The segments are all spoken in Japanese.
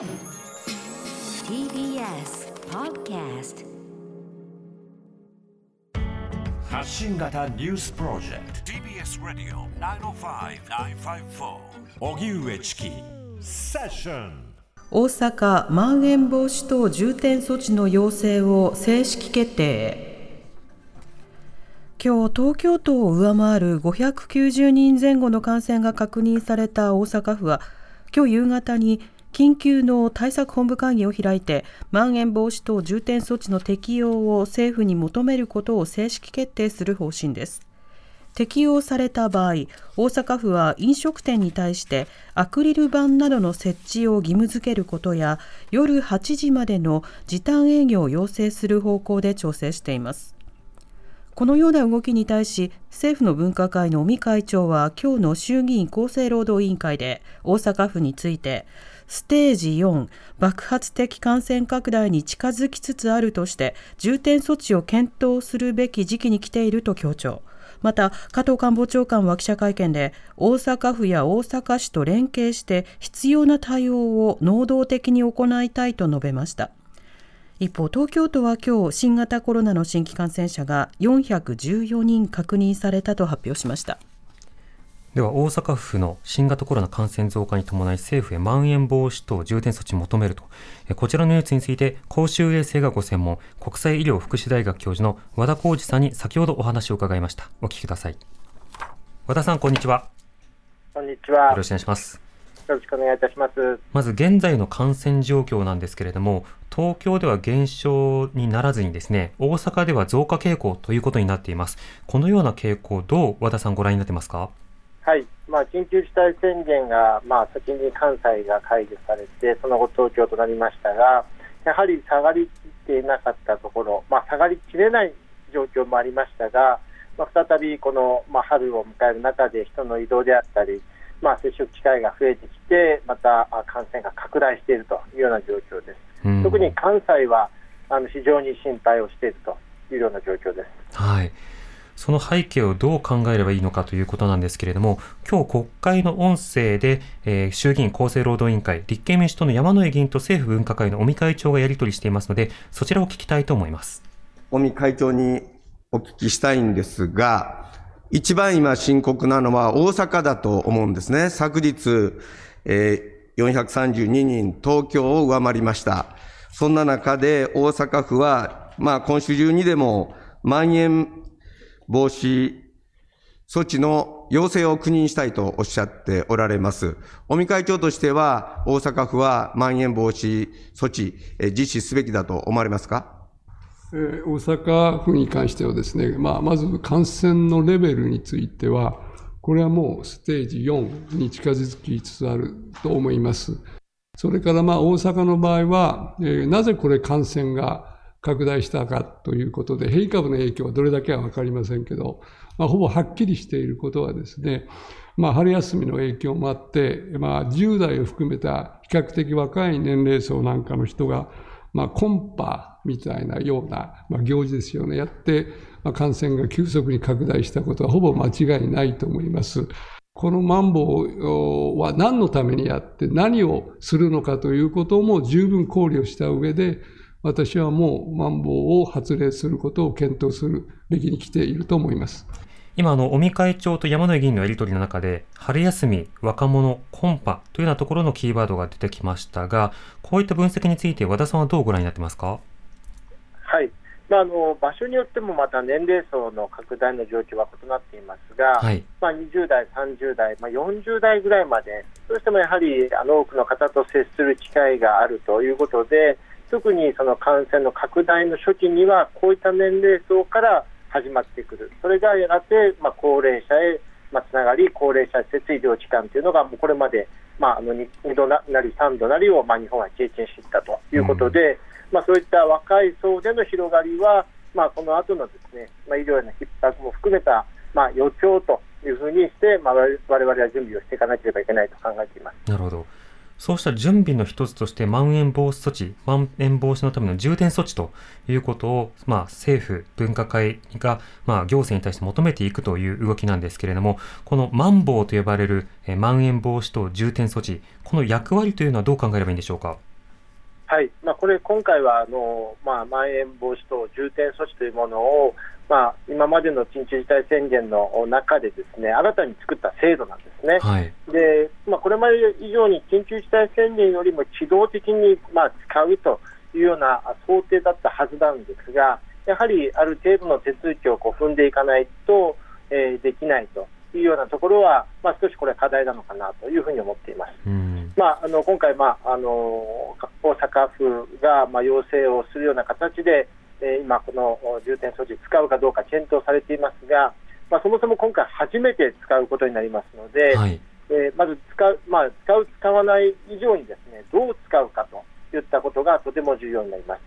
TBS Podcast 発信型ニュースプロジェクト。TBS ラディオ905-954おぎゅうえちきセッション大阪まん延防止等重点措置の要請を正式決定。今日東京都を上回る590人前後の感染が確認された大阪府は今日夕方に緊急の対策本部会議を開いてまん延防止等重点措置の適用を政府に求めることを正式決定する方針です。適用された場合大阪府は飲食店に対してアクリル板などの設置を義務付けることや夜8時までの時短営業を要請する方向で調整しています。このような動きに対し政府の分科会の尾身会長は今日の衆議院厚生労働委員会で大阪府についてステージ4爆発的感染拡大に近づきつつあるとして重点措置を検討するべき時期に来ていると強調。また加藤官房長官は記者会見で大阪府や大阪市と連携して必要な対応を能動的に行いたいと述べました。一方東京都は今日新型コロナの新規感染者が414人確認されたと発表しました。では大阪府の新型コロナ感染増加に伴い政府へまん延防止等重点措置を求めると。こちらのニュースについて公衆衛生がご専門国際医療福祉大学教授の和田浩二さんに先ほどお話を伺いました。お聞きください。和田さんこんにちは。こんにちは。よろしくお願いします。よろしくお願いいたします。まず現在の感染状況なんですけれども東京では減少にならずにですね大阪では増加傾向ということになっています。このような傾向どう和田さんご覧になってますか？はいまあ、緊急事態宣言が、まあ、先に関西が解除されて、その後、東京となりましたが、やはり下がりきっていなかったところ、まあ、下がりきれない状況もありましたが、まあ、再びこの、まあ、春を迎える中で人の移動であったり、まあ、接触機会が増えてきて、また感染が拡大しているというような状況です。特に関西はあの非常に心配をしているというような状況です。はいその背景をどう考えればいいのかということなんですけれども、今日国会の音声で、えー、衆議院厚生労働委員会、立憲民主党の山野井議員と政府分科会の尾身会長がやり取りしていますので、そちらを聞きたいと思います。尾身会長にお聞きしたいんですが、一番今深刻なのは大阪だと思うんですね。昨日、えー、432人、東京を上回りました。そんな中で大阪府は、まあ今週中にでも、まん延防止措置の要請を国にしたいとおっしゃっておられます。尾身会長としては、大阪府はまん延防止措置、実施すべきだと思われますか？大阪府に関してはですね、まあ、まず感染のレベルについては、これはもうステージ4に近づきつつあると思います。それからまあ大阪の場合は、えー、なぜこれ感染が拡大したかということで、変異株の影響はどれだけは分かりませんけど、まあ、ほぼはっきりしていることはですね、まあ、春休みの影響もあって、まあ、10代を含めた比較的若い年齢層なんかの人が、まあ、コンパみたいなような、まあ、行事ですよね、やって、まあ、感染が急速に拡大したことはほぼ間違いないと思います。このマンボウは何のためにやって何をするのかということも十分考慮した上で、私はもう、マンボウを発令することを検討するべきに来ていると思います。今、あの、尾身会長と山野議員のやり取りの中で、春休み、若者、コンパというようなところのキーワードが出てきましたが、こういった分析について和田さんはどうご覧になってますか？はい。まあ、あの場所によってもまた年齢層の拡大の状況は異なっていますが、はい、まあ、20代、30代、まあ、40代ぐらいまで、どうしてもやはりあの多くの方と接する機会があるということで、特にその感染の拡大の初期にはこういった年齢層から始まってくる、それがやがて、まあ、高齢者へ、まあ、つながり、高齢者施設医療機関というのが、もうこれまで、まあ、あの 2, 度なり3度なりを、まあ、日本は経験していったということで、うん、まあ、そういった若い層での広がりは、まあ、この後のですね、まあ、医療への逼迫も含めた、まあ、予兆というふうにして、まあ、われわれは準備をしていかなければいけないと考えています。なるほどそうした準備の一つとして、まん延防止措置、まん延防止のための重点措置ということを、まあ、政府、分科会が、まあ、行政に対して求めていくという動きなんですけれども、このまん防と呼ばれる、えまん延防止等重点措置、この役割というのはどう考えればいいんでしょうか？はいまあ、これ、今回はあの、まあ、まん延防止等重点措置というものを、まあ、今までの緊急事態宣言の中でですね新たに作った制度なんですね。はい、でまあ、これまで以上に緊急事態宣言よりも機動的に、まあ、使うというような想定だったはずなんですが、やはりある程度の手続きをこう踏んでいかないと、えー、できないというようなところは、まあ、少しこれは課題なのかなというふうに思っています。まあ、あの今回、まあ、あの大阪府が、まあ、要請をするような形で、えー、今、この重点措置使うかどうか検討されていますが、まあ、そもそも今回初めて使うことになりますので、はい、えー、まず使う、まあ、使う、使わない以上にですねどう使うかといったことがとても重要になります。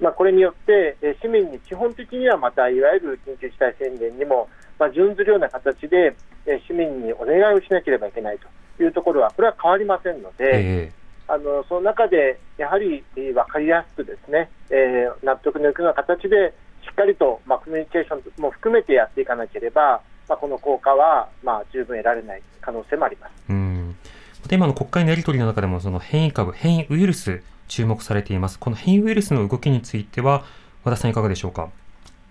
まあ、これによって、えー、市民に基本的にはまたいわゆる緊急事態宣言にも、まあ、準ずるような形で、えー、市民にお願いをしなければいけないというところはこれは変わりませんので、えーあのその中でやはり分かりやすくですね、えー、納得のいくような形でしっかりと、まあ、コミュニケーションも含めてやっていかなければ、まあ、この効果は、まあ、十分得られない可能性もありますうん今の国会のやり取りの中でもその変異株、変異ウイルス注目されています。この変異ウイルスの動きについては和田さんいかがでしょうか？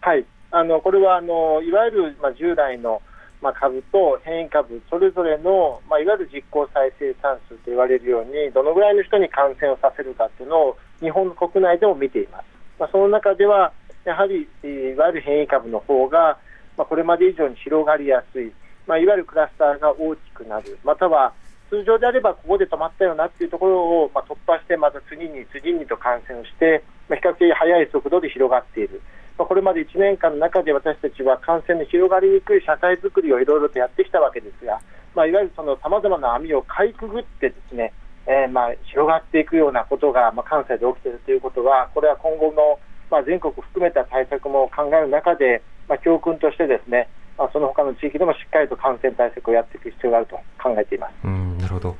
はいあのこれはあのいわゆる、まあ、従来のまあ、株と変異株それぞれの、まあ、いわゆる実効再生産数と言われるようにどのぐらいの人に感染をさせるかというのを日本国内でも見ています、まあ、その中ではやはりいわゆる変異株の方が、まあ、これまで以上に広がりやすい、まあ、いわゆるクラスターが大きくなるまたは通常であればここで止まったよなというところを、まあ、突破してまた次に次にと感染をして、まあ、比較的速い速度で広がっている。これまで1年間の中で私たちは感染の広がりにくい社会づくりをいろいろとやってきたわけですが、まあ、いわゆるさまざまな網をかいくぐってですね、えー、まあ広がっていくようなことが、まあ、関西で起きているということはこれは今後の、まあ、全国含めた対策も考える中で、まあ、教訓としてですね、まあ、その他の地域でもしっかりと感染対策をやっていく必要があると考えています。うんなるほど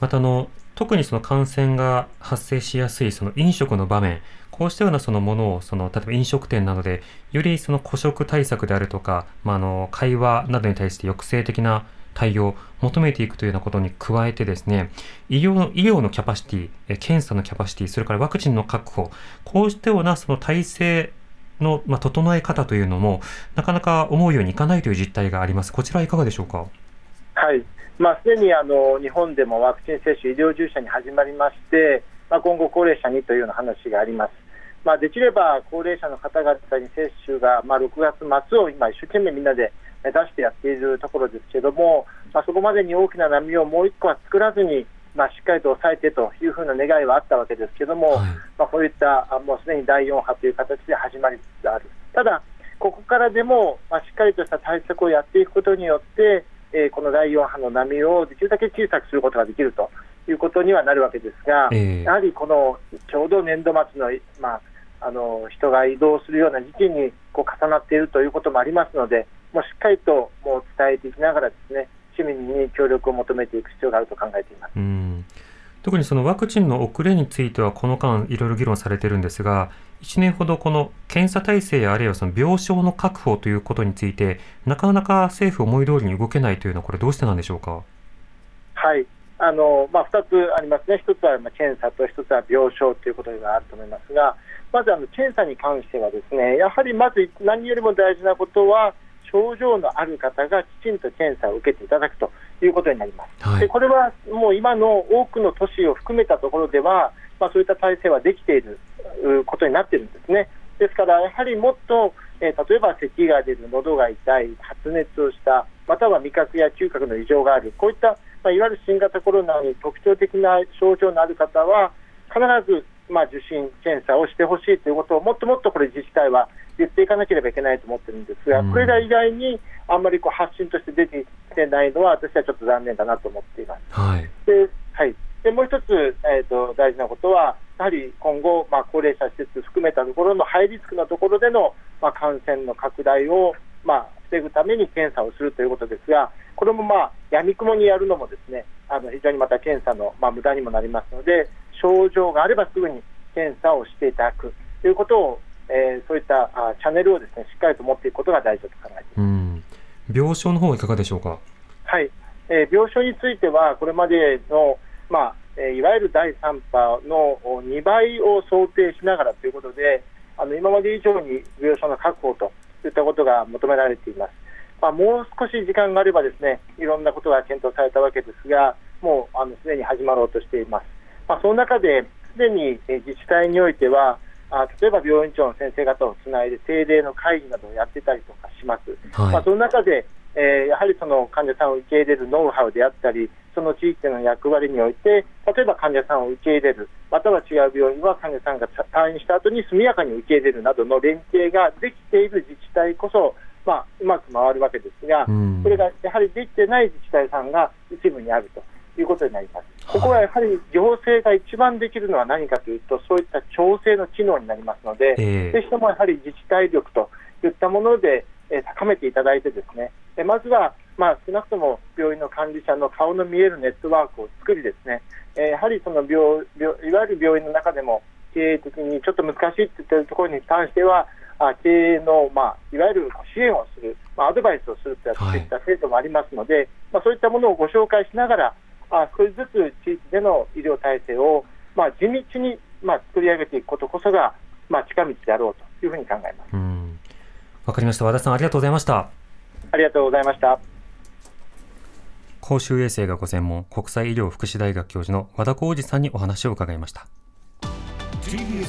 またあの特にその感染が発生しやすいその飲食の場面、こうしたようなそのものを、その例えば飲食店などで、よりその孤食対策であるとか、まあ、あの会話などに対して抑制的な対応を求めていくというようなことに加えてですね、医療の医療のキャパシティ、検査のキャパシティ、それからワクチンの確保、こうしたようなその体制の、まあ、整え方というのも、なかなか思うようにいかないという実態があります。こちらはいかがでしょうか？はい、まあ、すでにあの日本でもワクチン接種、医療従事者に始まりまして、まあ、今後、高齢者にというような話があります。まあ、できれば高齢者の方々に接種が、まあ、6月末を今、一生懸命みんなで出してやっているところですけれども、まあ、そこまでに大きな波をもう1個は作らずに、まあ、しっかりと抑えてというふうな願いはあったわけですけれども、はい、まあ、こういったもうすでに第4波という形で始まりつつある。ただここからでも、まあ、しっかりとした対策をやっていくことによって、えー、この第4波の波をできるだけ小さくすることができるということにはなるわけですが、えー、やはりこのちょうど年度末の、まあ、あの人が移動するような時期にこう重なっているということもありますので、もうしっかりともう伝えていきながらですね、市民に協力を求めていく必要があると考えています。特にそのワクチンの遅れについては、この間、いろいろ議論されているんですが、1年ほどこの検査体制やあるいはその病床の確保ということについて、なかなか政府思い通りに動けないというのは、これ、どうしてなんでしょうか？はいあのまあ、2つありますね、1つは検査と1つは病床ということがあると思いますが、まずあの検査に関しては、ですねやはりまず何よりも大事なことは、症状のある方がきちんと検査を受けていただくということになります。はい、でこれはもう今の多くの都市を含めたところでは、まあ、そういった体制はできていることになっているんですね。ですから、やはりもっと、えー、例えば咳が出る、喉が痛い、発熱をした、または味覚や嗅覚の異常がある、こういった、まあ、いわゆる新型コロナに特徴的な症状のある方は、必ず、まあ、受診、検査をしてほしいということをもっともっとこれ、自治体は言っていかなければいけないと思ってるんですが、これら以外にあんまりこう発信として出てきてないのは、私はちょっと残念だなと思っています。はい、ではい。でもう一つ、えーと、大事なことは、やはり今後、まあ、高齢者施設含めたところのハイリスクなところでの、まあ、感染の拡大を、まあ、防ぐために検査をするということですが、これもまあ闇雲にやるのもですねあの非常にまた検査の、まあ、無駄にもなりますので、症状があればすぐに検査をしていただくということを、えー、そういったあチャンネルをですねしっかりと持っていくことが大事だと考えています。病床の方はいかがでしょうか？はい、えー、病床については、これまでの、まあいわゆる第3波の2倍を想定しながらということで、あの今まで以上に病床の確保といったことが求められています。まあ、もう少し時間があればですねいろんなことが検討されたわけですが、もうあのすでに始まろうとしています。まあ、その中ですでに自治体においては、あ例えば病院長の先生方をつないで定例の会議などをやってたりとかします。はい、まあ、その中で、えー、やはりその患者さんを受け入れるノウハウであったり、その地域での役割において、例えば患者さんを受け入れる、または違う病院は患者さんが退院した後に速やかに受け入れるなどの連携ができている自治体こそ、まあ、うまく回るわけですが、それがやはりできてない自治体さんが一部にあると。いうことになります。ここはやはり行政が一番できるのは何かというと、そういった調整の機能になりますので、えー、ぜひともやはり自治体力といったもので、えー、高めていただいて、ですねえまずは、まあ、少なくとも病院の管理者の顔の見えるネットワークを作り、ですね、え、やはりその病病いわゆる病院の中でも経営的にちょっと難しいといったところに関しては、あ経営の、まあ、いわゆる支援をする、まあ、アドバイスをするといった制度もありますので、はい、まあ、そういったものをご紹介しながら、あ少しずつ地域での医療体制を、まあ、地道に、まあ、作り上げていくことこそが、まあ、近道であろうというふうに考えます。わかりました。和田さん、ありがとうございました。ありがとうございました。公衆衛生がご専門、国際医療福祉大学教授の和田浩二さんにお話を伺いました。TBS